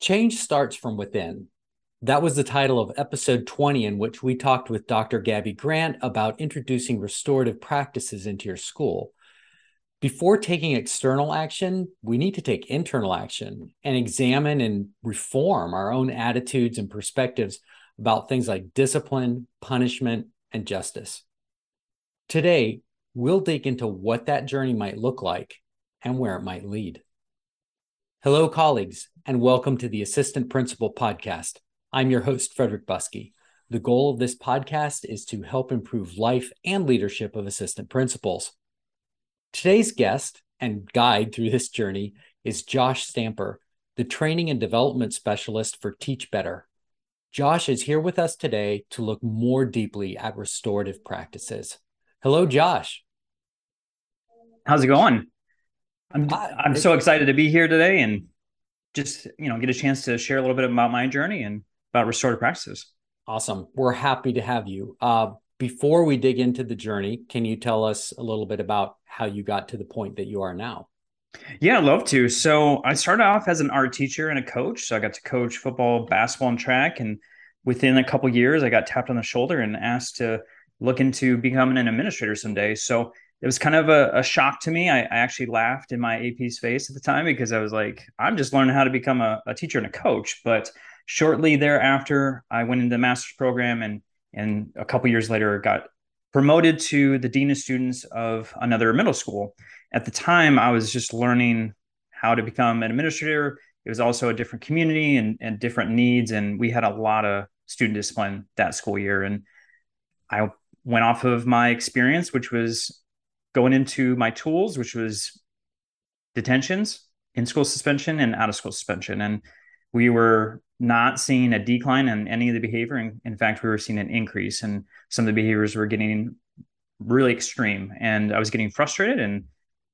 Change starts from within. That was the title of episode 20, in which we talked with Dr. Gabby Grant about introducing restorative practices into your school. Before taking external action, we need to take internal action and examine and reform our own attitudes and perspectives about things like discipline, punishment, and justice. Today, we'll dig into what that journey might look like and where it might lead. Hello, colleagues, and welcome to the Assistant Principal Podcast. I'm your host, Frederick Buskey. The goal of this podcast is to help improve life and leadership of assistant principals. Today's guest and guide through this journey is Josh Stamper, the training and development specialist for Teach Better. Josh is here with us today to look more deeply at restorative practices. Hello, Josh. How's it going? I'm uh, I'm so excited to be here today and just you know get a chance to share a little bit about my journey and about restorative practices. Awesome. We're happy to have you. Uh, before we dig into the journey, can you tell us a little bit about how you got to the point that you are now? Yeah, I'd love to. So I started off as an art teacher and a coach. So I got to coach football, basketball, and track. And within a couple years, I got tapped on the shoulder and asked to look into becoming an administrator someday. So it was kind of a, a shock to me. I, I, actually laughed in my AP's face at the time because I was like, I'm just learning how to become a, a teacher and a coach. But shortly thereafter, I went into the master's program and and a couple years later got promoted to the dean of students of another middle school. At the time, I was just learning how to become an administrator. It was also a different community and, and different needs, and we had a lot of student discipline that school year. And I went off of my experience, which was going into my tools, which was detentions, in school suspension, and out of school suspension. And we were not seeing a decline in any of the behavior. In, in fact, we were seeing an increase, and some of the behaviors were getting really extreme. And I was getting frustrated and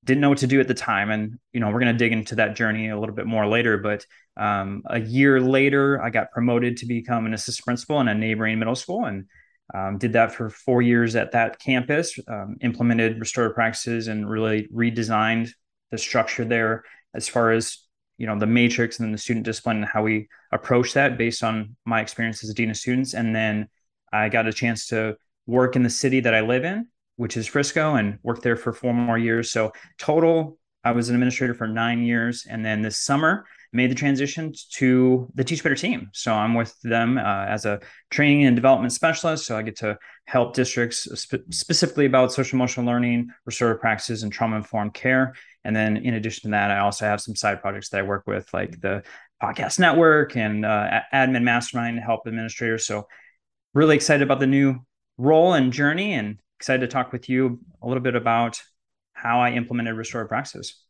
didn't know what to do at the time. And you know, we're going to dig into that journey a little bit more later. But um, a year later, I got promoted to become an assistant principal in a neighboring middle school, and um, did that for four years at that campus. Um, implemented restorative practices and really redesigned the structure there as far as you know the matrix and the student discipline and how we approach that based on my experience as a dean of students and then i got a chance to work in the city that i live in which is frisco and worked there for four more years so total i was an administrator for nine years and then this summer made the transition to the teach better team so i'm with them uh, as a training and development specialist so i get to help districts spe- specifically about social emotional learning restorative practices and trauma informed care and then in addition to that, I also have some side projects that I work with, like the podcast network and uh, admin mastermind to help administrators. So really excited about the new role and journey and excited to talk with you a little bit about how I implemented restorative practices.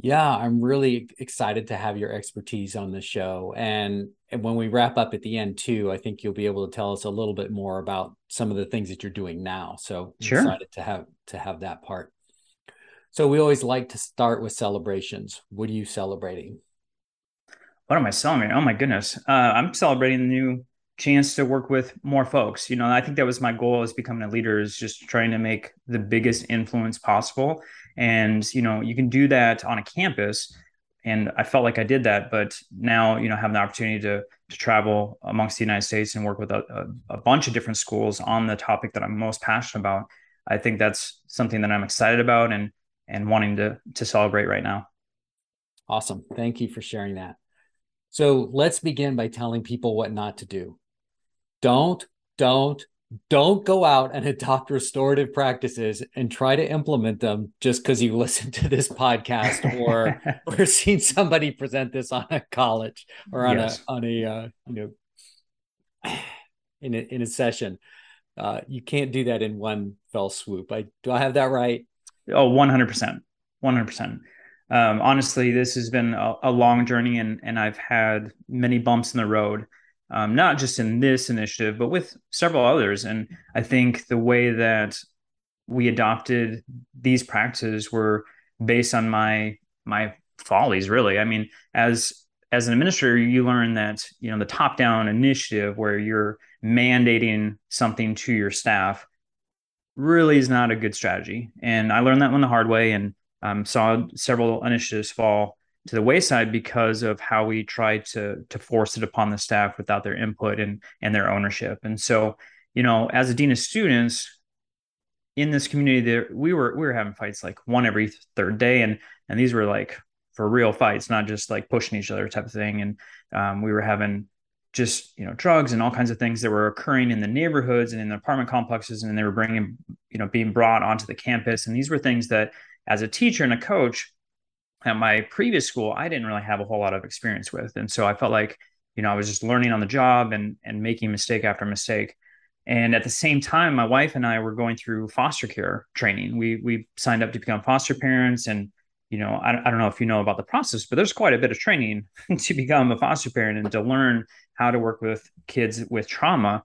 Yeah, I'm really excited to have your expertise on the show. And, and when we wrap up at the end too, I think you'll be able to tell us a little bit more about some of the things that you're doing now. So sure. excited to have to have that part. So we always like to start with celebrations. What are you celebrating? What am I celebrating? Oh my goodness. Uh, I'm celebrating the new chance to work with more folks. You know, I think that was my goal as becoming a leader is just trying to make the biggest influence possible. And, you know, you can do that on a campus. And I felt like I did that, but now, you know, having the opportunity to to travel amongst the United States and work with a, a, a bunch of different schools on the topic that I'm most passionate about. I think that's something that I'm excited about. And and wanting to to celebrate right now. Awesome. Thank you for sharing that. So let's begin by telling people what not to do. Don't, don't, don't go out and adopt restorative practices and try to implement them just because you listened to this podcast or or seen somebody present this on a college or on yes. a on a uh, you know in a in a session. Uh, you can't do that in one fell swoop. I do I have that right? Oh, 100%. 100%. Um, honestly, this has been a, a, long journey and, and I've had many bumps in the road, um, not just in this initiative, but with several others. And I think the way that we adopted these practices were based on my, my follies, really. I mean, as, as an administrator, you learn that, you know, the top down initiative where you're mandating something to your staff really is not a good strategy. And I learned that one the hard way and um, saw several initiatives fall to the wayside because of how we tried to to force it upon the staff without their input and and their ownership. And so, you know, as a dean of students in this community, there we were we were having fights like one every third day, and and these were like for real fights, not just like pushing each other type of thing. And um, we were having just you know drugs and all kinds of things that were occurring in the neighborhoods and in the apartment complexes, and they were bringing you know being brought onto the campus. And these were things that, as a teacher and a coach, at my previous school, I didn't really have a whole lot of experience with. And so I felt like, you know, I was just learning on the job and and making mistake after mistake. And at the same time, my wife and I were going through foster care training. We we signed up to become foster parents, and you know, I, I don't know if you know about the process, but there's quite a bit of training to become a foster parent and to learn how to work with kids with trauma.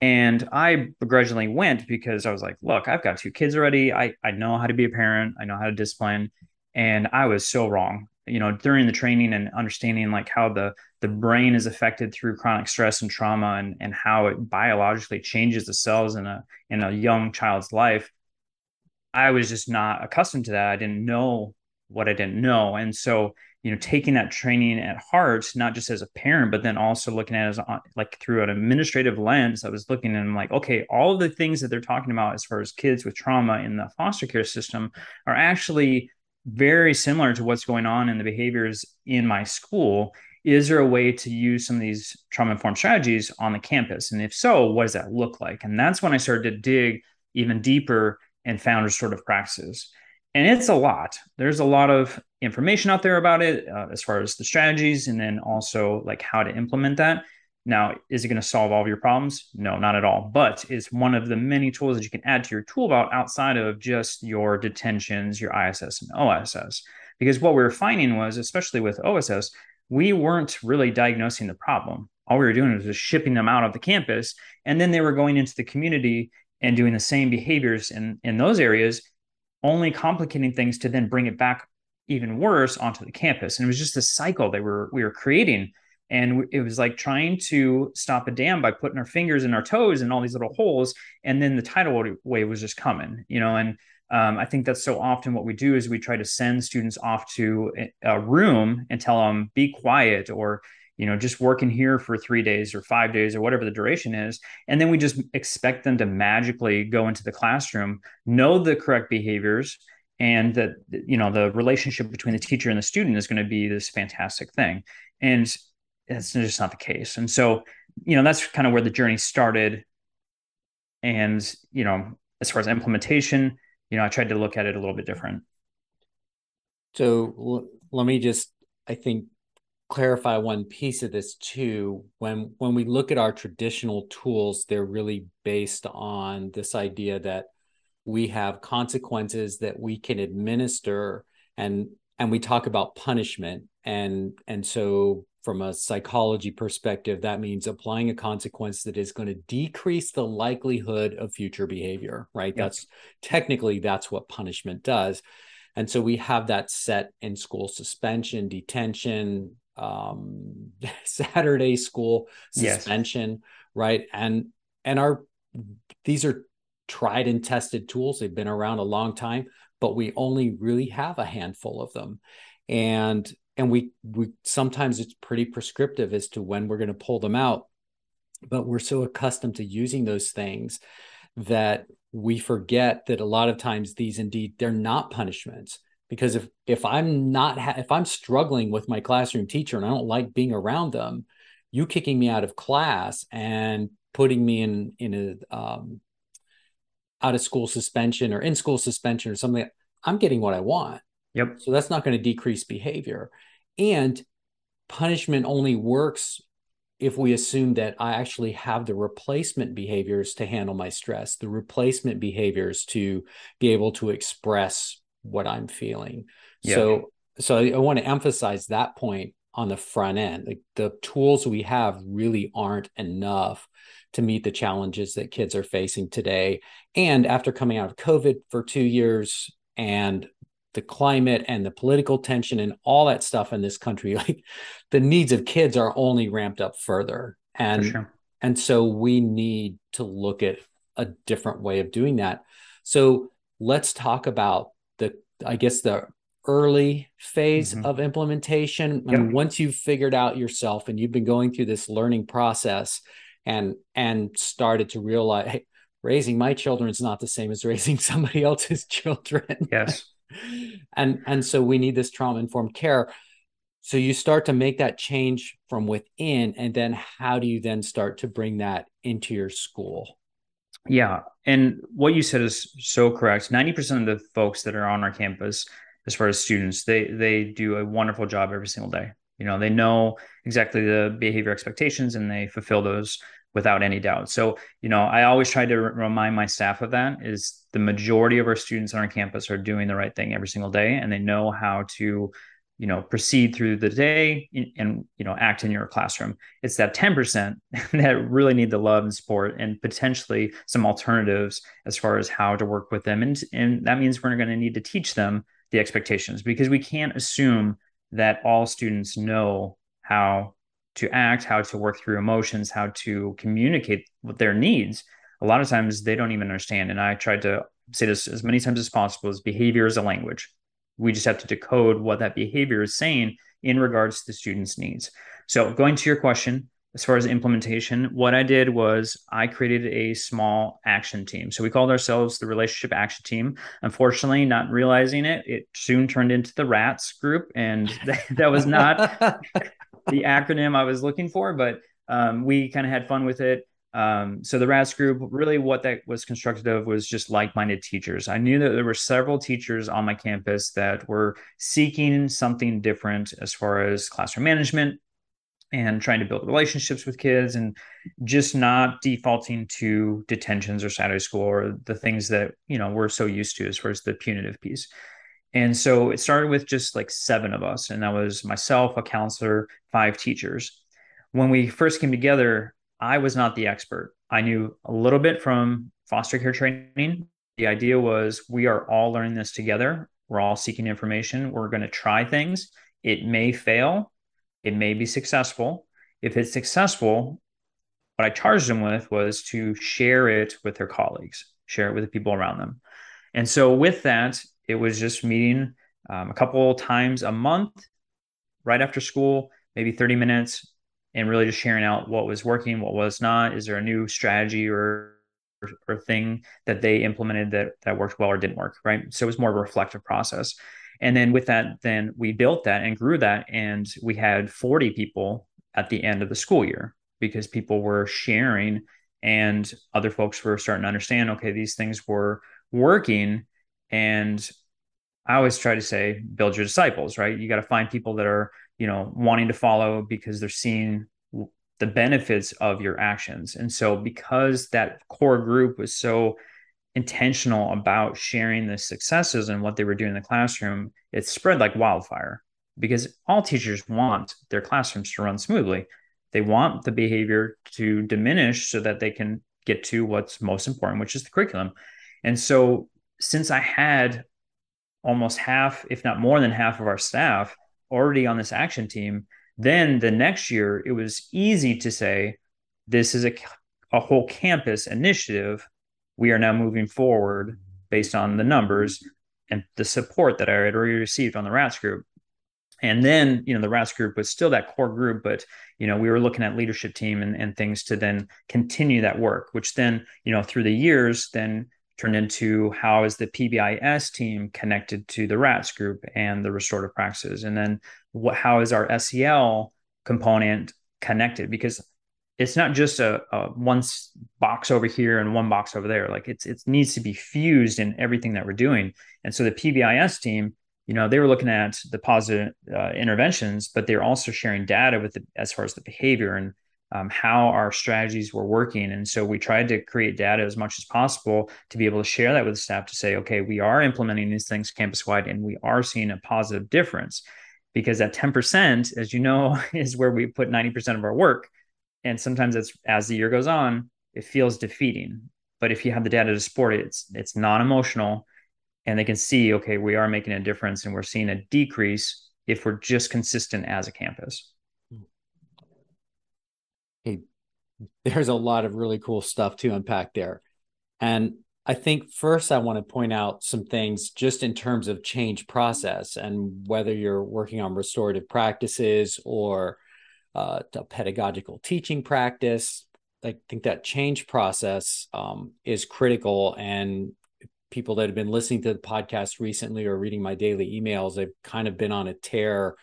And I begrudgingly went because I was like, look, I've got two kids already. I I know how to be a parent. I know how to discipline and i was so wrong you know during the training and understanding like how the the brain is affected through chronic stress and trauma and and how it biologically changes the cells in a in a young child's life i was just not accustomed to that. I didn't know what i didn't know. And so you know taking that training at heart not just as a parent but then also looking at it as like through an administrative lens i was looking and I'm like okay all of the things that they're talking about as far as kids with trauma in the foster care system are actually very similar to what's going on in the behaviors in my school. Is there a way to use some of these trauma informed strategies on the campus? And if so, what does that look like? And that's when I started to dig even deeper and found restorative practices. And it's a lot. There's a lot of information out there about it uh, as far as the strategies and then also like how to implement that. Now, is it going to solve all of your problems? No, not at all. But it's one of the many tools that you can add to your tool belt outside of just your detentions, your ISS and OSS. Because what we were finding was, especially with OSS, we weren't really diagnosing the problem. All we were doing was just shipping them out of the campus. And then they were going into the community and doing the same behaviors in, in those areas, only complicating things to then bring it back even worse onto the campus. And it was just a cycle that we were, we were creating and it was like trying to stop a dam by putting our fingers and our toes in all these little holes and then the tidal wave was just coming you know? And um, i think that's so often what we do is we try to send students off to a room and tell them be quiet or you know just work in here for three days or five days or whatever the duration is. And then we just expect them to magically go into the classroom know the correct behaviors and that you know the relationship between the teacher and the student is going to be this fantastic thing. And it's just not the case. And so, you know, that's kind of where the journey started. And, you know, as far as implementation, you know, I tried to look at it a little bit different. So l- let me just, I think, clarify one piece of this too. When when we look at our traditional tools, they're really based on this idea that we have consequences that we can administer and and we talk about punishment and and so from a psychology perspective, that means applying a consequence that is going to decrease the likelihood of future behavior, right? That's technically that's what punishment does. And so we have that set in school suspension, detention, um, Saturday school suspension, yes. right? And and our these are tried and tested tools. They've been around a long time, but we only really have a handful of them. And and we we sometimes it's pretty prescriptive as to when we're going to pull them out but we're so accustomed to using those things that we forget that a lot of times these indeed they're not punishments. Because if if i'm not ha- if i'm struggling with my classroom teacher and i don't like being around them you kicking me out of class and putting me in in a um, out of school suspension or in school suspension or something i'm getting what i want Yep. So that's not going to decrease behavior. And punishment only works if we assume that I actually have the replacement behaviors to handle my stress, the replacement behaviors to be able to express what I'm feeling. Yep. So so I, I want to emphasize that point on the front end. Like the tools we have really aren't enough to meet the challenges that kids are facing today. And after coming out of COVID for two years and the climate and the political tension and all that stuff in this country like the needs of kids are only ramped up further and sure. and so we need to look at a different way of doing that so let's talk about the i guess the early phase mm-hmm. of implementation. Yep. Mean, once you've figured out yourself and you've been going through this learning process and and started to realize hey, raising my children is not the same as raising somebody else's children. Yes. And and so we need this trauma informed care. So you start to make that change from within and then how do you then start to bring that into your school? Yeah. And what you said is so correct. 90% of the folks that are on our campus, as far as students, they they do a wonderful job every single day. You know, they know exactly the behavior expectations and they fulfill those without any doubt. So, you know, I always try to remind my staff of that is the majority of our students on our campus are doing the right thing every single day and they know how to you know proceed through the day and you know act in your classroom it's that 10% that really need the love and support and potentially some alternatives as far as how to work with them and and that means we're going to need to teach them the expectations because we can't assume that all students know how to act how to work through emotions how to communicate what their needs a lot of times they don't even understand and i tried to say this as many times as possible as behavior is a language we just have to decode what that behavior is saying in regards to the student's needs. So, going to your question, as far as implementation, what I did was I created a small action team. So we called ourselves the Relationship Action Team. Unfortunately, not realizing it, it soon turned into the RATS group. And that was not the acronym I was looking for, but um, we kind of had fun with it. Um, so the RATS group, really what that was constructed of was just like-minded teachers. I knew that there were several teachers on my campus that were seeking something different as far as classroom management and trying to build relationships with kids and just not defaulting to detentions or Saturday school or the things that, you know, we're so used to as far as the punitive piece. And so it started with just like seven of us, and that was myself, a counselor, five teachers. When we first came together, I was not the expert. I knew a little bit from foster care training. The idea was we are all learning this together. We're all seeking information. We're going to try things. It may fail, it may be successful. If it's successful, what I charged them with was to share it with their colleagues, share it with the people around them. And so, with that, it was just meeting um, a couple times a month right after school, maybe 30 minutes, and really just sharing out what was working, what was not. Is there a new strategy or or thing that they implemented that that worked well or didn't work, right? So it was more of a reflective process. And then with that, then we built that and grew that, and we had 40 people at the end of the school year because people were sharing and other folks were starting to understand okay these things were working and i always try to say build your disciples right? You got to find people that are you know wanting to follow because they're seeing the benefits of your actions. And so because that core group was so intentional about sharing the successes and what they were doing in the classroom it spread like wildfire. Because all teachers want their classrooms to run smoothly. They want the behavior to diminish so that they can get to what's most important which is the curriculum. And so since i had almost half if not more than half of our staff already on this action team, then the next year it was easy to say, this is a, a whole campus initiative. We are now moving forward based on the numbers and the support that I had already received on the RATS group. And then, you know, the RATS group was still that core group, but, you know, we were looking at leadership team and, and things to then continue that work, which then, you know, through the years, then turned into how is the PBIS team connected to the RATS group and the restorative practices, and then what how is our SEL component connected? Because it's not just a, a one box over here and one box over there. Like it's it needs to be fused in everything that we're doing. And so the PBIS team, you know, they were looking at the positive uh, interventions, but they're also sharing data with the, as far as the behavior and um, how our strategies were working. And so we tried to create data as much as possible to be able to share that with staff to say, okay, we are implementing these things campus wide and we are seeing a positive difference. Because that 10%, as you know, is where we put 90% of our work. And sometimes it's as the year goes on, it feels defeating. But if you have the data to support it, it's it's non-emotional and they can see, okay, we are making a difference and we're seeing a decrease if we're just consistent as a campus hey, there's a lot of really cool stuff to unpack there. And I think first I want to point out some things just in terms of change process and whether you're working on restorative practices or uh, the pedagogical teaching practice. I think that change process um, is critical. And people that have been listening to the podcast recently or reading my daily emails, they've kind of been on a tear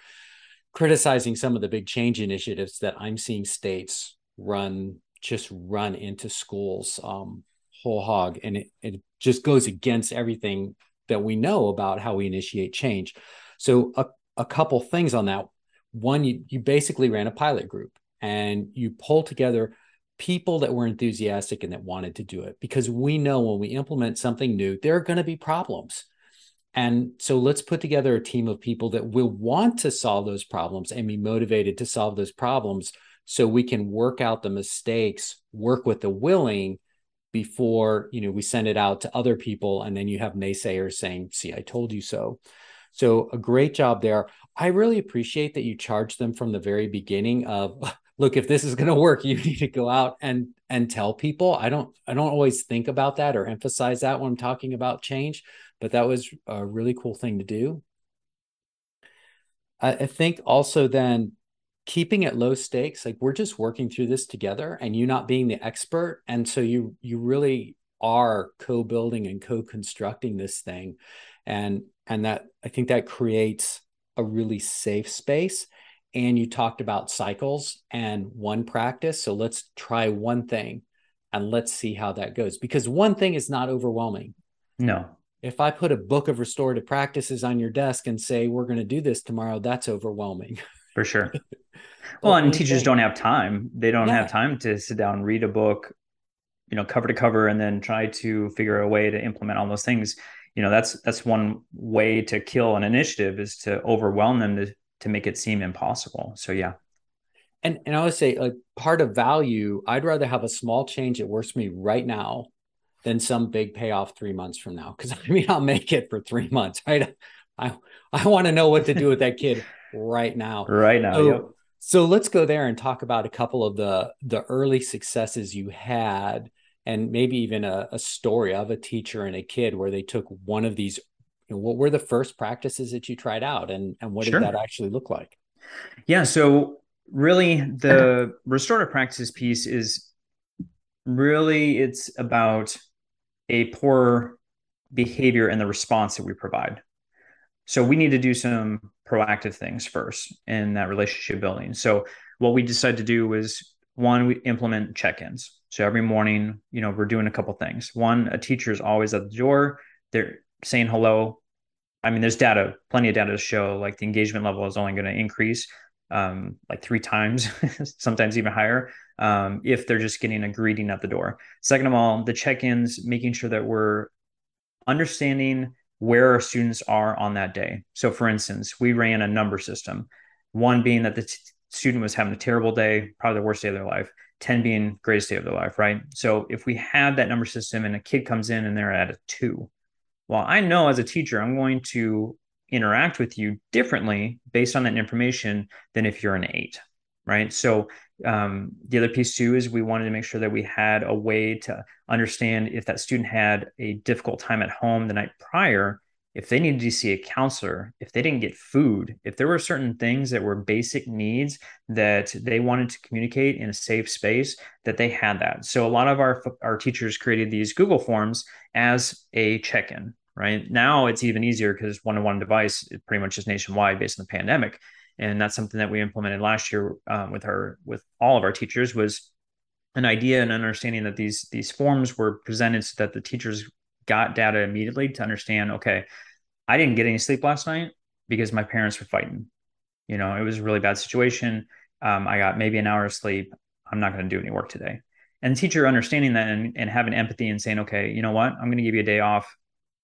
criticizing some of the big change initiatives that I'm seeing states run just run into schools um, whole hog. And it, it just goes against everything that we know about how we initiate change. So a, a couple things on that. One you, you basically ran a pilot group and you pulled together people that were enthusiastic and that wanted to do it because we know when we implement something new there are going to be problems. And so let's put together a team of people that will want to solve those problems and be motivated to solve those problems so we can work out the mistakes, work with the willing before, you know, we send it out to other people and then you have naysayers saying, "See, I told you so." So a great job there. I really appreciate that you charged them from the very beginning of look if this is going to work you need to go out and and tell people i don't i don't always think about that or emphasize that when i'm talking about change but that was a really cool thing to do. I, I think also then keeping it low stakes, like we're just working through this together and you not being the expert. And so you you really are co-building and co-constructing this thing. And and that I think that creates a really safe space and you talked about cycles and one practice so let's try one thing and let's see how that goes because one thing is not overwhelming no if I put a book of restorative practices on your desk and say we're going to do this tomorrow, that's overwhelming. For sure. well, and teachers don't have time. They don't yeah. have time to sit down, read a book, you know, cover to cover, and then try to figure a way to implement all those things. You know, that's that's one way to kill an initiative is to overwhelm them to to make it seem impossible. So yeah. And and I would say like part of value, I'd rather have a small change that works for me right now than some big payoff three months from now. Because I mean, I'll make it for three months, right? I I want to know what to do with that kid right now. Right now. So, yep. so let's go there and talk about a couple of the the early successes you had, and maybe even a, a story of a teacher and a kid where they took one of these. You know, what were the first practices that you tried out, and and what sure. did that actually look like? Yeah. So really, the restorative practices piece is really it's about a poor behavior and the response that we provide. So we need to do some proactive things first in that relationship building. So what we decided to do was one, we implement check-ins. So every morning, you know, we're doing a couple things. One, a teacher is always at the door. They're saying hello. I mean, there's data, plenty of data to show like the engagement level is only going to increase um, like three times, sometimes even higher, um, if they're just getting a greeting at the door. Second of all, the check ins, making sure that we're understanding where our students are on that day. So, for instance, we ran a number system, one being that the t- student was having a terrible day, probably the worst day of their life. 10 being greatest day of their life, right? So if we have that number system and a kid comes in and they're at a two, well, I know as a teacher, I'm going to interact with you differently based on that information than if you're an eight right so um, the other piece too is we wanted to make sure that we had a way to understand if that student had a difficult time at home the night prior if they needed to see a counselor if they didn't get food if there were certain things that were basic needs that they wanted to communicate in a safe space that they had that so a lot of our our teachers created these google forms as a check-in right? Now it's even easier because one-on-one device pretty much is nationwide based on the pandemic, and that's something that we implemented last year um, with our with all of our teachers was an idea and understanding that these these forms were presented so that the teachers got data immediately to understand. Okay, I didn't get any sleep last night because my parents were fighting. You know, it was a really bad situation. Um, I got maybe an hour of sleep. I'm not going to do any work today. And the teacher understanding that and, and having empathy and saying, okay, you know what, I'm going to give you a day off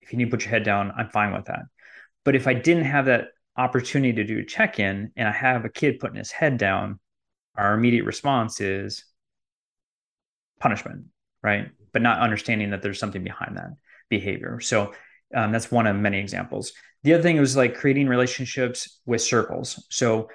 if you need to put your head down, I'm fine with that. But if I didn't have that opportunity to do a check in and I have a kid putting his head down, our immediate response is punishment, right? But not understanding that there's something behind that behavior. So um, that's one of many examples. The other thing was like creating relationships with circles. So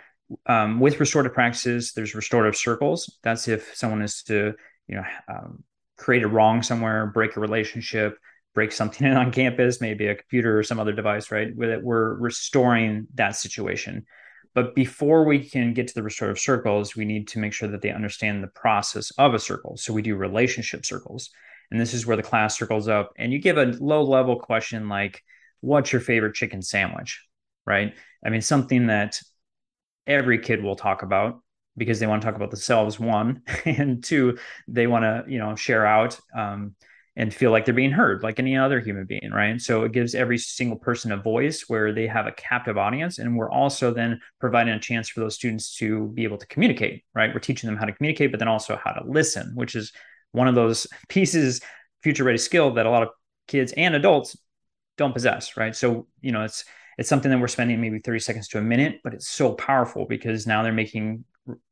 um, with restorative practices, there's restorative circles. That's if someone is to, you know, um, create a wrong somewhere, break a relationship, break something in on campus, maybe a computer or some other device, right? That we're restoring that situation. But before we can get to the restorative circles, we need to make sure that they understand the process of a circle. So we do relationship circles. And this is where the class circles up and you give a low level question like, What's your favorite chicken sandwich? Right. I mean, something that every kid will talk about because they want to talk about themselves, one, and two, they want to, you know, share out. Um, and feel like they're being heard like any other human being right? So it gives every single person a voice where they have a captive audience and we're also then providing a chance for those students to be able to communicate right? We're teaching them how to communicate but then also how to listen which is one of those pieces future ready skill that a lot of kids and adults don't possess right? So you know it's it's something that we're spending maybe 30 seconds to a minute but it's so powerful because now they're making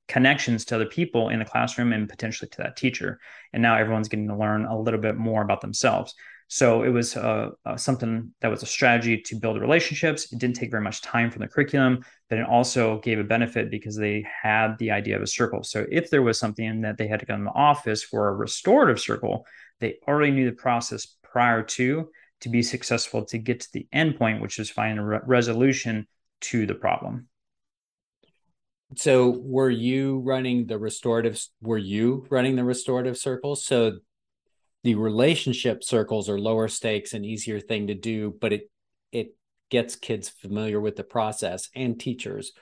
connections to other people in the classroom and potentially to that teacher. And now everyone's getting to learn a little bit more about themselves. So it was uh, uh, something that was a strategy to build relationships. It didn't take very much time from the curriculum, but it also gave a benefit because they had the idea of a circle. So if there was something that they had to go in the office for a restorative circle, they already knew the process prior to to be successful to get to the end point, which is finding a re- resolution to the problem. So were you running the restorative were you running the restorative circles? So the relationship circles are lower stakes and easier thing to do, but it it gets kids familiar with the process and teachers.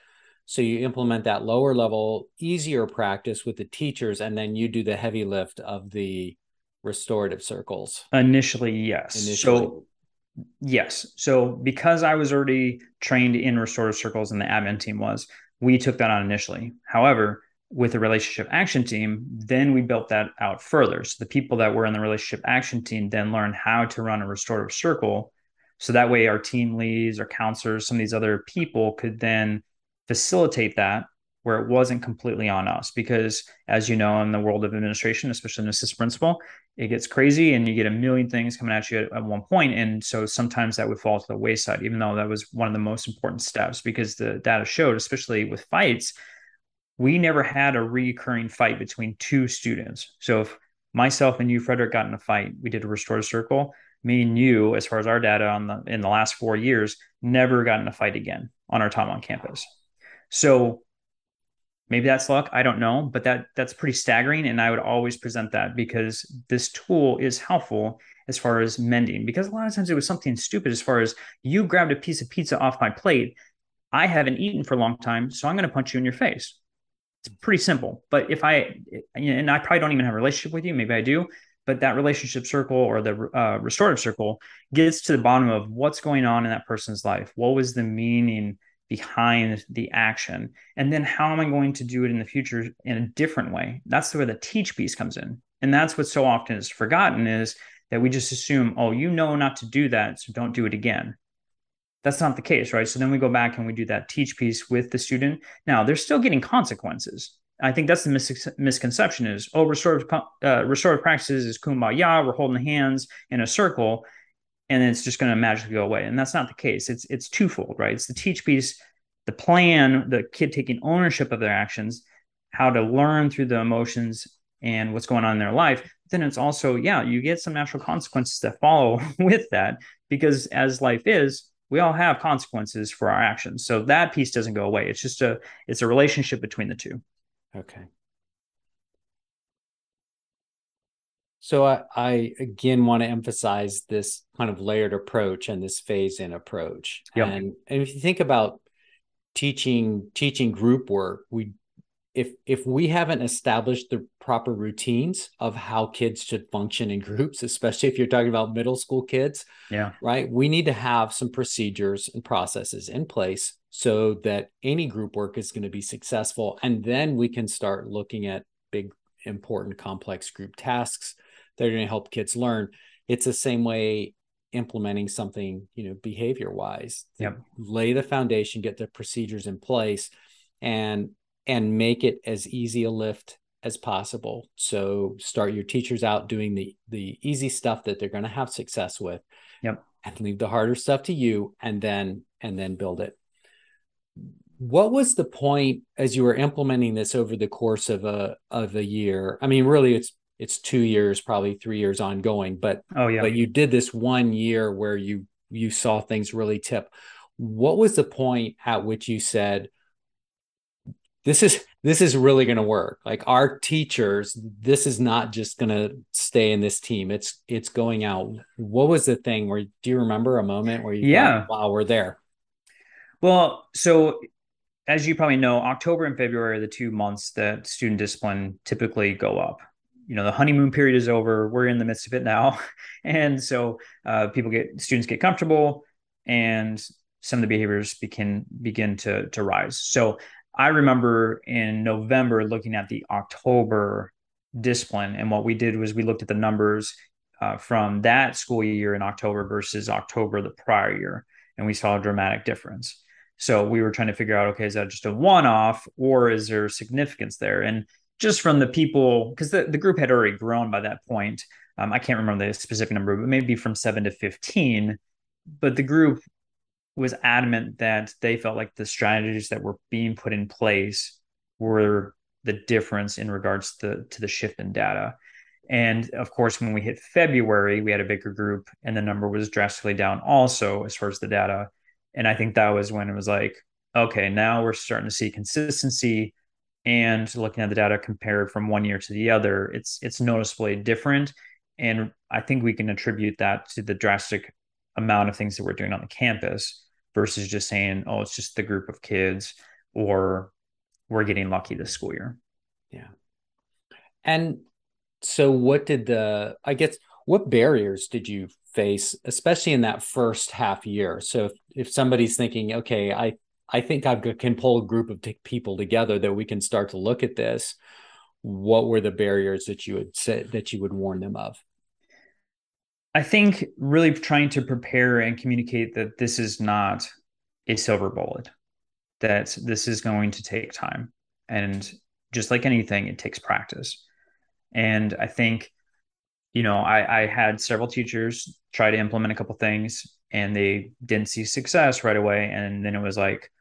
So you implement that lower level, easier practice with the teachers, and then you do the heavy lift of the restorative circles. Initially, yes. Initially. So yes. So because I was already trained in restorative circles and the admin team was, we took that on initially. However, with the relationship action team, then we built that out further. So the people that were in the relationship action team then learned how to run a restorative circle. So that way, our team leads, our counselors, some of these other people could then facilitate that where it wasn't completely on us. Because as you know, in the world of administration, especially an assistant principal, it gets crazy and you get a million things coming at you at, at, one point. And so sometimes that would fall to the wayside, even though that was one of the most important steps because the data showed, especially with fights, we never had a recurring fight between two students. So if myself and you, Frederick, got in a fight, we did a restorative circle. Me and you, as far as our data on the in the last four years, never got in a fight again on our time on campus. So maybe that's luck i don't know but that that's pretty staggering and i would always present that because this tool is helpful as far as mending because a lot of times it was something stupid as far as you grabbed a piece of pizza off my plate i haven't eaten for a long time so i'm going to punch you in your face. It's pretty simple but if i and i probably don't even have a relationship with you maybe i do but that relationship circle or the uh, restorative circle gets to the bottom of what's going on in that person's life. What was the meaning behind the action. And then how am i going to do it in the future in a different way? That's where the teach piece comes in. And that's what so often is forgotten is that we just assume oh you know not to do that so don't do it again. That's not the case right? So then we go back and we do that teach piece with the student. Now they're still getting consequences. I think that's the mis- misconception is oh restorative, uh, restorative practices is kumbaya we're holding hands in a circle and then it's just going to magically go away. And that's not the case. It's it's twofold, right? It's the teach piece, the plan, the kid taking ownership of their actions, how to learn through the emotions and what's going on in their life. But then it's also, yeah, you get some natural consequences that follow with that because as life is, we all have consequences for our actions. So that piece doesn't go away. It's just a it's a relationship between the two. Okay. So I, I, again want to emphasize this kind of layered approach and this phase in approach. Yep. And, and if you think about teaching teaching group work, we if if we haven't established the proper routines of how kids should function in groups, especially if you're talking about middle school kids, yeah, right, we need to have some procedures and processes in place so that any group work is going to be successful, and then we can start looking at big, important, complex group tasks they're going to help kids learn. It's the same way implementing something, you know, behavior wise. Yep. Lay the foundation, get the procedures in place and and make it as easy a lift as possible. So start your teachers out doing the the easy stuff that they're going to have success with. Yep. And leave the harder stuff to you and then and then build it. What was the point as you were implementing this over the course of a of a year? I mean, really it's it's two years, probably three years ongoing. But oh yeah, but you did this one year where you you saw things really tip. What was the point at which you said, "This is this is really going to work"? Like our teachers, this is not just going to stay in this team. It's it's going out. What was the thing? Where do you remember a moment where you? Yeah. Thought, wow, we're there. Well, so as you probably know, October and February are the two months that student discipline typically go up. You know, the honeymoon period is over. We're in the midst of it now, and so uh, people get students get comfortable, and some of the behaviors begin begin to to rise. So I remember in November looking at the October discipline, and what we did was we looked at the numbers uh, from that school year in October versus October the prior year, and we saw a dramatic difference. So we were trying to figure out, okay, is that just a one-off or is there significance there? And just from the people, because the, the group had already grown by that point. Um, I can't remember the specific number, but maybe from seven to 15. But the group was adamant that they felt like the strategies that were being put in place were the difference in regards to, to the shift in data. And of course, when we hit February, we had a bigger group and the number was drastically down also as far as the data. And I think that was when it was like, okay, now we're starting to see consistency and looking at the data compared from one year to the other, it's it's noticeably different. And I think we can attribute that to the drastic amount of things that we're doing on the campus versus just saying, oh, it's just the group of kids or we're getting lucky this school year. Yeah. And so what did the I guess what barriers did you face, especially in that first half year. So if, if somebody's thinking, okay, I I think I can pull a group of t- people together that we can start to look at this. What were the barriers that you would say that you would warn them of? I think really trying to prepare and communicate that this is not a silver bullet, that this is going to take time. And just like anything, it takes practice. And I think you know, I, I had several teachers try to implement a couple things and they didn't see success right away. And then it was like,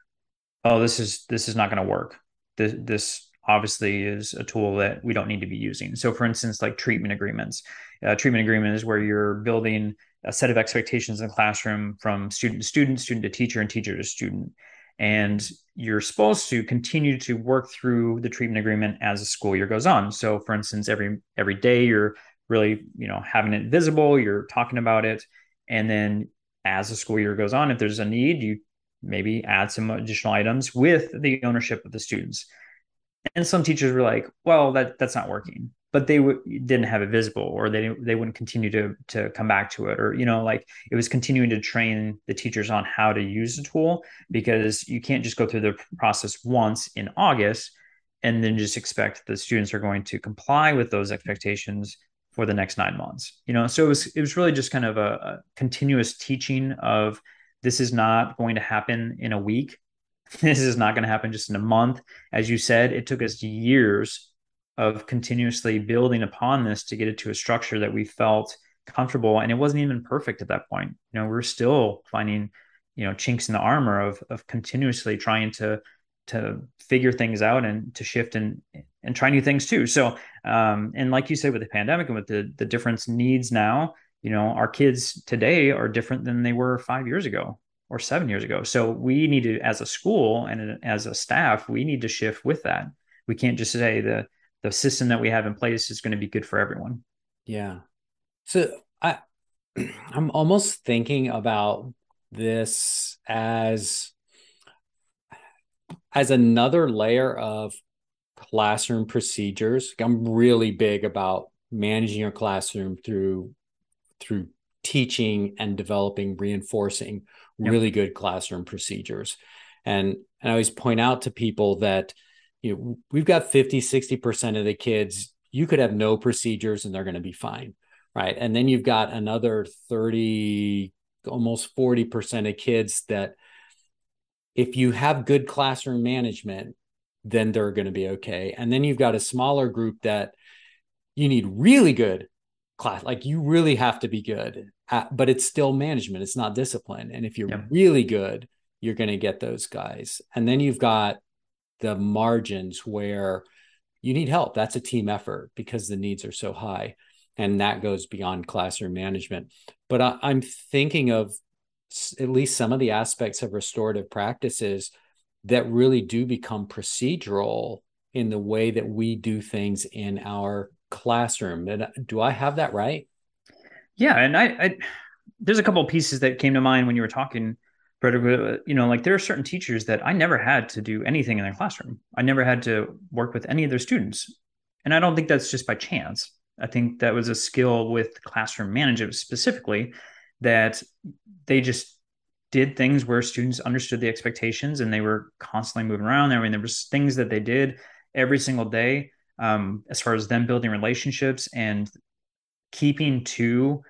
oh, this is this is not going to work. This this obviously is a tool that we don't need to be using. So, for instance, like treatment agreements. Uh, treatment agreement is where you're building a set of expectations in the classroom from student to student, student to teacher, and teacher to student. And you're supposed to continue to work through the treatment agreement as the school year goes on. So, for instance, every every day you're really, you know, having it visible, you're talking about it. And then as the school year goes on, if there's a need, you maybe add some additional items with the ownership of the students. And some teachers were like, well, that that's not working. But they w- didn't have it visible, or they they wouldn't continue to to come back to it, or you know, like it was continuing to train the teachers on how to use the tool because you can't just go through the process once in August and then just expect the students are going to comply with those expectations for the next nine months you know so it was it was really just kind of a, a continuous teaching of this is not going to happen in a week. This is not going to happen just in a month. As you said it took us years of continuously building upon this to get it to a structure that we felt comfortable and it wasn't even perfect at that point. You know we're still finding you know chinks in the armor of of continuously trying to to figure things out and to shift and and try new things too. So, um, and like you said, with the pandemic and with the the different needs now, you know, our kids today are different than they were five years ago or seven years ago. So we need to, as a school and as a staff, we need to shift with that. We can't just say the the system that we have in place is going to be good for everyone. Yeah. So I I'm almost thinking about this as as another layer of classroom procedures. I'm really big about managing your classroom through through teaching and developing reinforcing yep. really good classroom procedures. And, and I always point out to people that you know we've got 50 60% of the kids you could have no procedures and they're going to be fine right and then you've got another 30 almost 40% of kids that if you have good classroom management then they're going to be okay. And then you've got a smaller group that you need really good class. Like you really have to be good, at, but it's still management. It's not discipline. And if you're yep. really good, you're going to get those guys. And then you've got the margins where you need help. That's a team effort because the needs are so high. And that goes beyond classroom management. But I, I'm thinking of at least some of the aspects of restorative practices that really do become procedural in the way that we do things in our classroom. And do I have that right? Yeah, and I, I there's a couple pieces that came to mind when you were talking, Brett. Uh, you know, like there are certain teachers that I never had to do anything in their classroom. I never had to work with any of their students, and I don't think that's just by chance. I think that was a skill with classroom management specifically that they just did things where students understood the expectations and they were constantly moving around. I mean, there was things that they did every single day um, as far as them building relationships and keeping to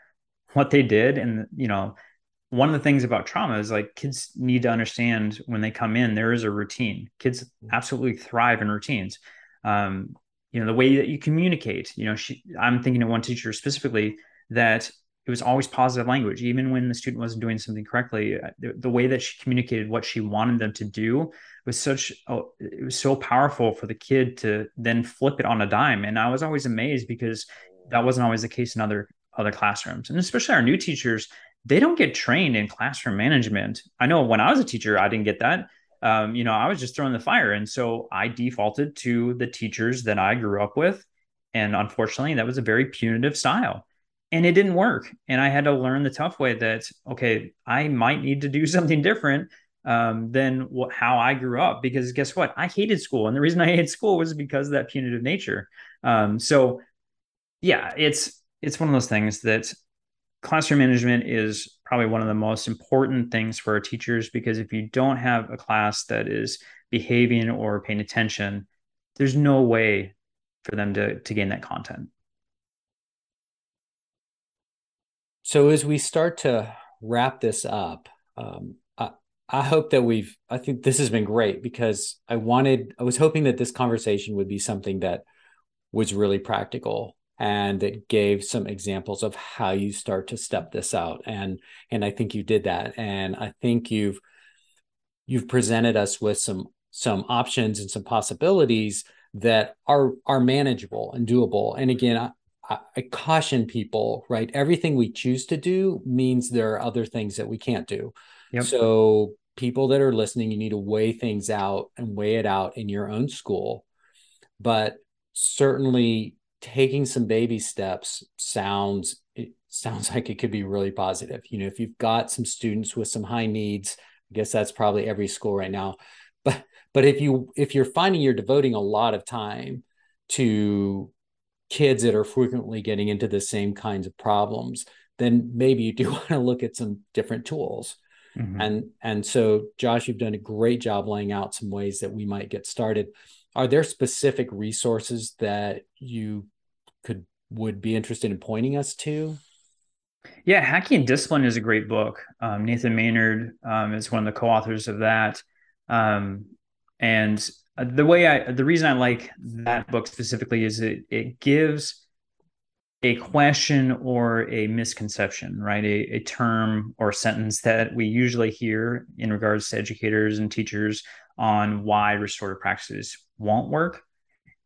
what they did. And, you know, one of the things about trauma is like kids need to understand when they come in, there is a routine. Kids absolutely thrive in routines. Um, you know, the way that you communicate, you know, she, I'm thinking of one teacher specifically that it was always positive language even when the student wasn't doing something correctly uh, the, the, way that she communicated what she wanted them to do was such oh, it was so powerful for the kid to then flip it on a dime. And i was always amazed because that wasn't always the case in other other classrooms. And especially our new teachers they don't get trained in classroom management. I know when i was a teacher i didn't get that. Um, you know i was just throwing the fire. And so i defaulted to the teachers that i grew up with. And unfortunately that was a very punitive style. And it didn't work. And i had to learn the tough way that okay i might need to do something different um, than what, how i grew up because guess what? I hated school and the reason i hated school was because of that punitive nature. Um, so yeah it's it's one of those things that classroom management is probably one of the most important things for our teachers because if you don't have a class that is behaving or paying attention there's no way for them to to gain that content. So as we start to wrap this up, um, I, hope that we've. I think this has been great because I wanted. I was hoping that this conversation would be something that was really practical and that gave some examples of how you start to step this out and and I think you did that and I think you've you've presented us with some some options and some possibilities that are are manageable and doable and again I, I, caution people, right? Everything we choose to do means there are other things that we can't do. Yep. So, people that are listening, you need to weigh things out and weigh it out in your own school. But certainly, taking some baby steps sounds it sounds like it could be really positive. You know, if you've got some students with some high needs, I guess that's probably every school right now. But but if you if you're finding you're devoting a lot of time to kids that are frequently getting into the same kinds of problems, then maybe you do want to look at some different tools. Mm-hmm. And and so Josh, you've done a great job laying out some ways that we might get started. Are there specific resources that you could would be interested in pointing us to? Yeah, Hacking Discipline is a great book. Um, Nathan Maynard um, is one of the co-authors of that. Um, and uh, the way I, the reason I like that book specifically is it it gives a question or a misconception, right? A, a term or sentence that we usually hear in regards to educators and teachers on why restorative practices won't work.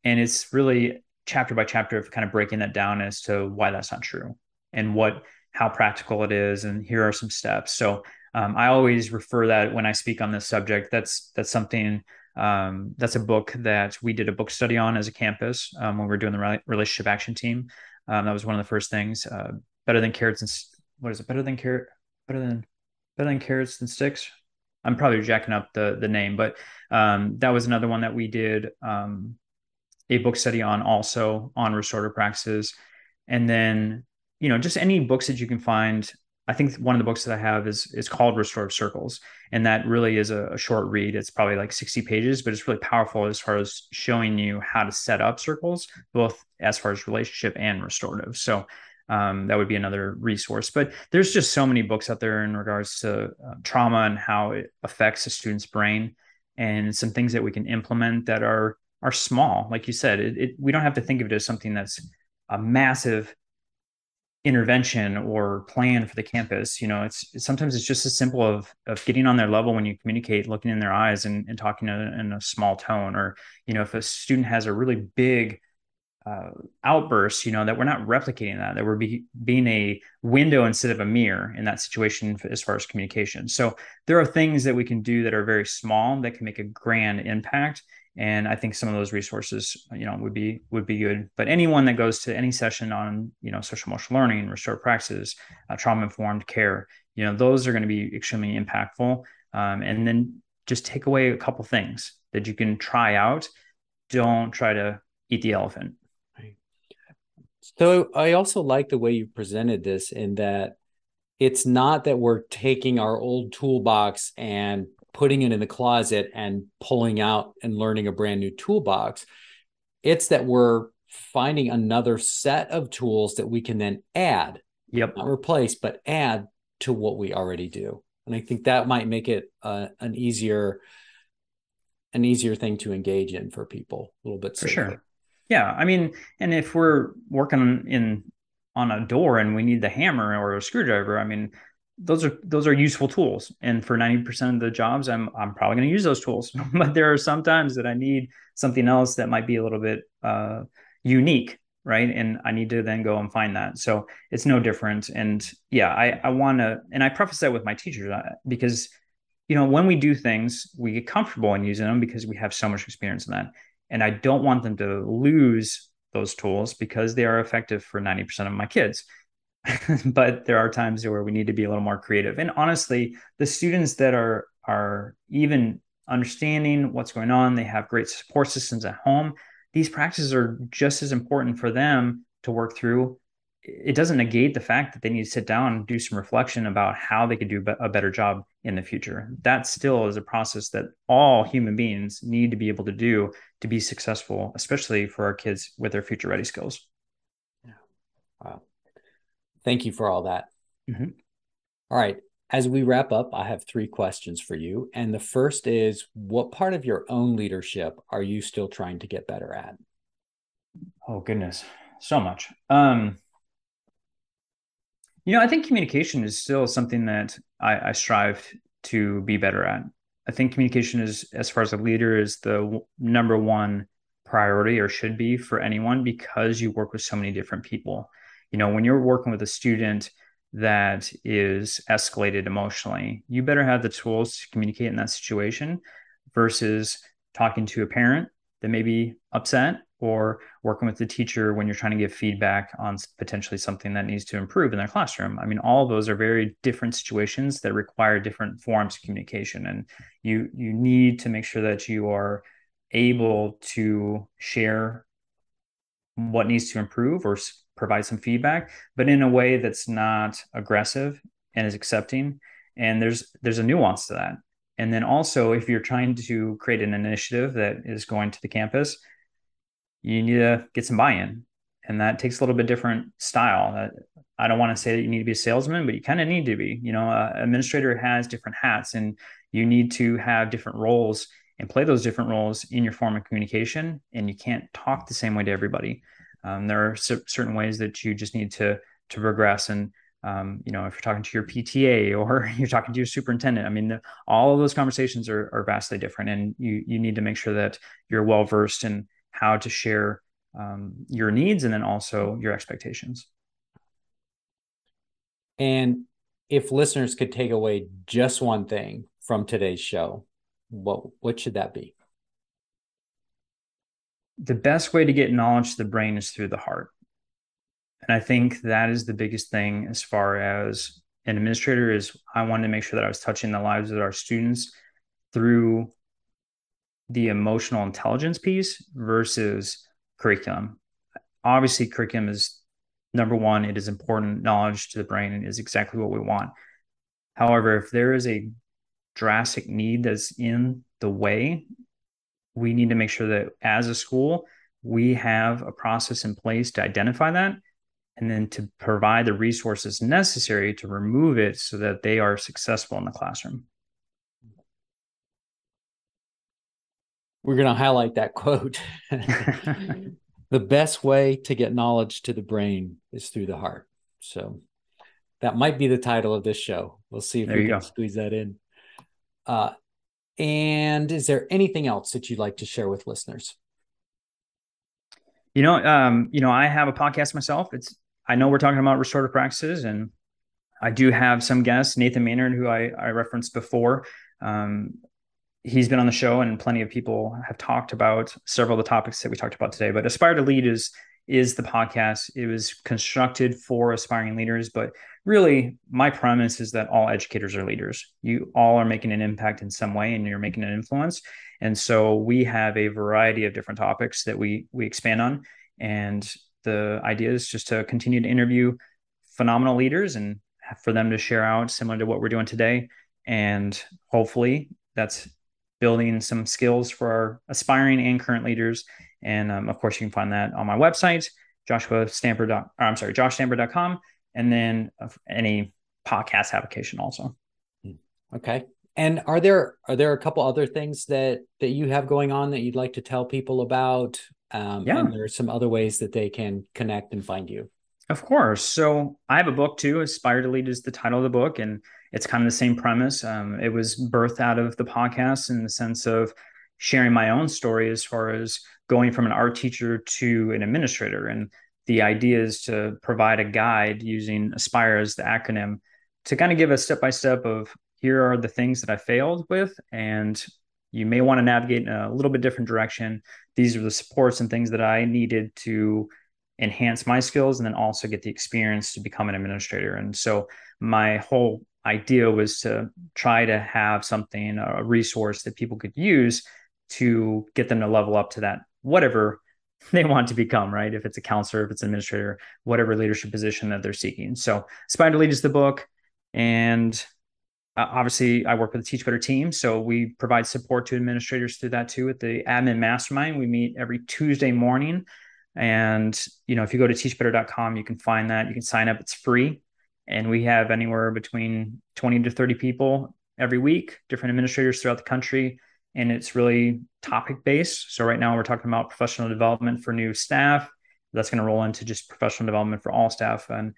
And it's really chapter by chapter of kind of breaking that down as to why that's not true and what how practical it is and here are some steps so um, i always refer that when i speak on this subject that's that's something um, that's a book that we did a book study on as a campus um, when we were doing the relationship action team. Um, that was one of the first things. Uh, better than carrots and what is it? Better than carrot? Better than better than carrots than sticks. I'm probably jacking up the the name, but um, that was another one that we did um, a book study on also on restorative practices, and then you know just any books that you can find I think one of the books that I have is is called Restorative Circles, and that really is a, a, short read. It's probably like 60 pages, but it's really powerful as far as showing you how to set up circles, both as far as relationship and restorative. So um, that would be another resource. But there's just so many books out there in regards to uh, trauma and how it affects a student's brain, and some things that we can implement that are are small. Like you said, it, it, we don't have to think of it as something that's a massive intervention or plan for the campus you know it's, sometimes it's just as simple of of getting on their level when you communicate looking in their eyes and, and talking in a, small tone or you know if a student has a really big uh, outburst you know that we're not replicating that that we're be, being a window instead of a mirror in that situation as far as communication. So there are things that we can do that are very small that can make a grand impact and i think some of those resources you know would be would be good. But anyone that goes to any session on you know social emotional learning restorative practices uh, trauma informed care you know those are going to be extremely impactful. Um, and then just take away a couple things that you can try out. Don't try to eat the elephant. So i also like the way you presented this in that it's not that we're taking our old toolbox and putting it in the closet and pulling out and learning a brand new toolbox. It's that we're finding another set of tools that we can then add, yep, not replace, but add to what we already do. And I think that might make it uh, an easier, an easier thing to engage in for people a little bit. Safer. For sure. Yeah, I mean, and if we're working in on a door and we need the hammer or a screwdriver, I mean, those are those are useful tools. And for 90% of the jobs i'm i'm probably going to use those tools. But there are some times that i need something else that might be a little bit uh, unique right? And i need to then go and find that. So it's no different. And yeah i i want to and i preface that with my teachers uh, because you know when we do things we get comfortable in using them because we have so much experience in that. And i don't want them to lose those tools because they are effective for 90% of my kids but there are times where we need to be a little more creative. And honestly, the students that are are even understanding what's going on, they have great support systems at home. These practices are just as important for them to work through. It doesn't negate the fact that they need to sit down and do some reflection about how they could do a better job in the future. That still is a process that all human beings need to be able to do to be successful, especially for our kids with their future ready skills. Thank you for all that. Mm-hmm. All right. As we wrap up, I have three questions for you. And the first is what part of your own leadership are you still trying to get better at? Oh, goodness. So much. Um, you know, I think communication is still something that I, I strive to be better at. I think communication is, as far as a leader, is the w- number one priority or should be for anyone because you work with so many different people you know when you're working with a student that is escalated emotionally you better have the tools to communicate in that situation versus talking to a parent that may be upset or working with the teacher when you're trying to give feedback on potentially something that needs to improve in their classroom. I mean, all of those are very different situations that require different forms of communication, and you you need to make sure that you are able to share what needs to improve or provide some feedback, but in a way that's not aggressive and is accepting. And there's there's a nuance to that. And then also, if you're trying to create an initiative that is going to the campus, you need to get some buy-in, and that takes a little bit different style. Uh, I don't want to say that you need to be a salesman, but you kind of need to be. You know, an administrator has different hats, and you need to have different roles and play those different roles in your form of communication. And you can't talk the same way to everybody. Um, there are c- certain ways that you just need to to progress and um, you know if you're talking to your pta or you're talking to your superintendent i mean the, all of those conversations are, are vastly different and you you need to make sure that you're well versed in how to share um, your needs and then also your expectations. And if listeners could take away just one thing from today's show what what should that be the best way to get knowledge to the brain is through the heart. And I think that is the biggest thing as far as an administrator is I wanted to make sure that I was touching the lives of our students through the emotional intelligence piece versus curriculum. Obviously, curriculum is number one, it is important knowledge to the brain and is exactly what we want. However, if there is a drastic need that's in the way we need to make sure that as a school, we have a process in place to identify that and then to provide the resources necessary to remove it so that they are successful in the classroom. We're going to highlight that quote. the best way to get knowledge to the brain is through the heart. So that might be the title of this show. We'll see if there we can go. squeeze that in. Uh, and is there anything else that you'd like to share with listeners? You know, um, you know, I have a podcast myself. It's I know we're talking about restorative practices, and I do have some guests. Nathan Maynard, who I, I referenced before, um, he's been on the show, and plenty of people have talked about several of the topics that we talked about today. But Aspire to Lead is is the podcast. It was constructed for aspiring leaders, but really my premise is that all educators are leaders. You all are making an impact in some way and you're making an influence. And so we have a variety of different topics that we we expand on. And the idea is just to continue to interview phenomenal leaders and for them to share out similar to what we're doing today. And hopefully that's building some skills for our aspiring and current leaders and um, of course, you can find that on my website, Joshua Stamper. I'm sorry, joshstamper.com, and then any podcast application also. Hmm. Okay. And are there are there a couple other things that that you have going on that you'd like to tell people about? Um, yeah. And there are some other ways that they can connect and find you. Of course. So I have a book too. Aspire to Lead is the title of the book, and it's kind of the same premise. Um, it was birthed out of the podcast in the sense of sharing my own story as far as going from an art teacher to an administrator. And the idea is to provide a guide using Aspire as the acronym to kind of give a step by step of here are the things that I failed with, and you may want to navigate in a little bit different direction. These are the supports and things that I needed to enhance my skills and then also get the experience to become an administrator. And so my whole idea was to try to have something, a resource that people could use to get them to level up to that whatever they want to become, right? If it's a counselor, if it's an administrator, whatever leadership position that they're seeking. So Aspire to Lead is the book. And uh, obviously I work with the Teach Better team. So we provide support to administrators through that too with the admin mastermind. We meet every Tuesday morning. And, you know, if you go to teachbetter.com, you can find that. You can sign up. It's free. And we have anywhere between 20 to 30 people every week, different administrators throughout the country and it's really topic based. So right now we're talking about professional development for new staff. That's going to roll into just professional development for all staff, and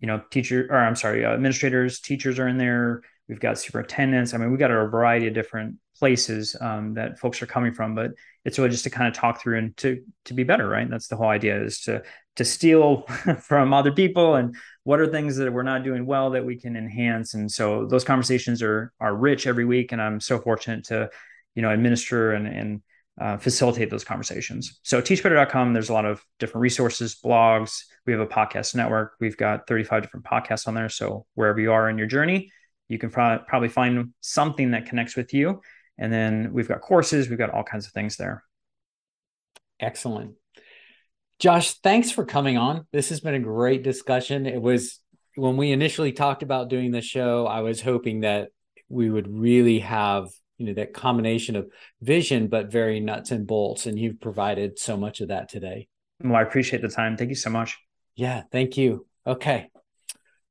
you know, teacher or I'm sorry, uh, administrators, teachers are in there. We've got superintendents. I mean, we've got a variety of different places um, that folks are coming from, but it's really just to kind of talk through and to to be better, right? That's the whole idea is to to steal from other people and what are things that we're not doing well that we can enhance. And so those conversations are are rich every week, and I'm so fortunate to you know administer and, and uh, facilitate those conversations. So teachbetter.com, there's a lot of different resources, blogs. We have a podcast network. We've got 35 different podcasts on there. So wherever you are in your journey, you can pro- probably find something that connects with you. And then we've got courses, we've got all kinds of things there. Excellent. Josh, thanks for coming on. This has been a great discussion. It was when we initially talked about doing the show, I was hoping that we would really have you know that combination of vision but very nuts and bolts and you've provided so much of that today. Well i appreciate the time. Thank you so much. Yeah thank you. Okay.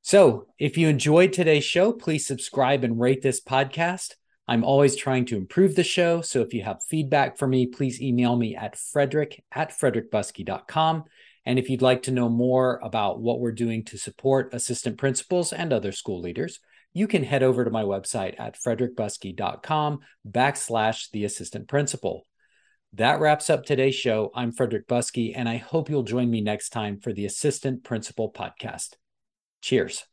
So if you enjoyed today's show please subscribe and rate this podcast. I'm always trying to improve the show so if you have feedback for me please email me at frederick at frederickbuskey.com and if you'd like to know more about what we're doing to support assistant principals and other school leaders you can head over to my website at frederickbuskey.com backslash the assistant principal. That wraps up today's show. I'm Frederick Buskey, and I hope you'll join me next time for the Assistant Principal Podcast. Cheers.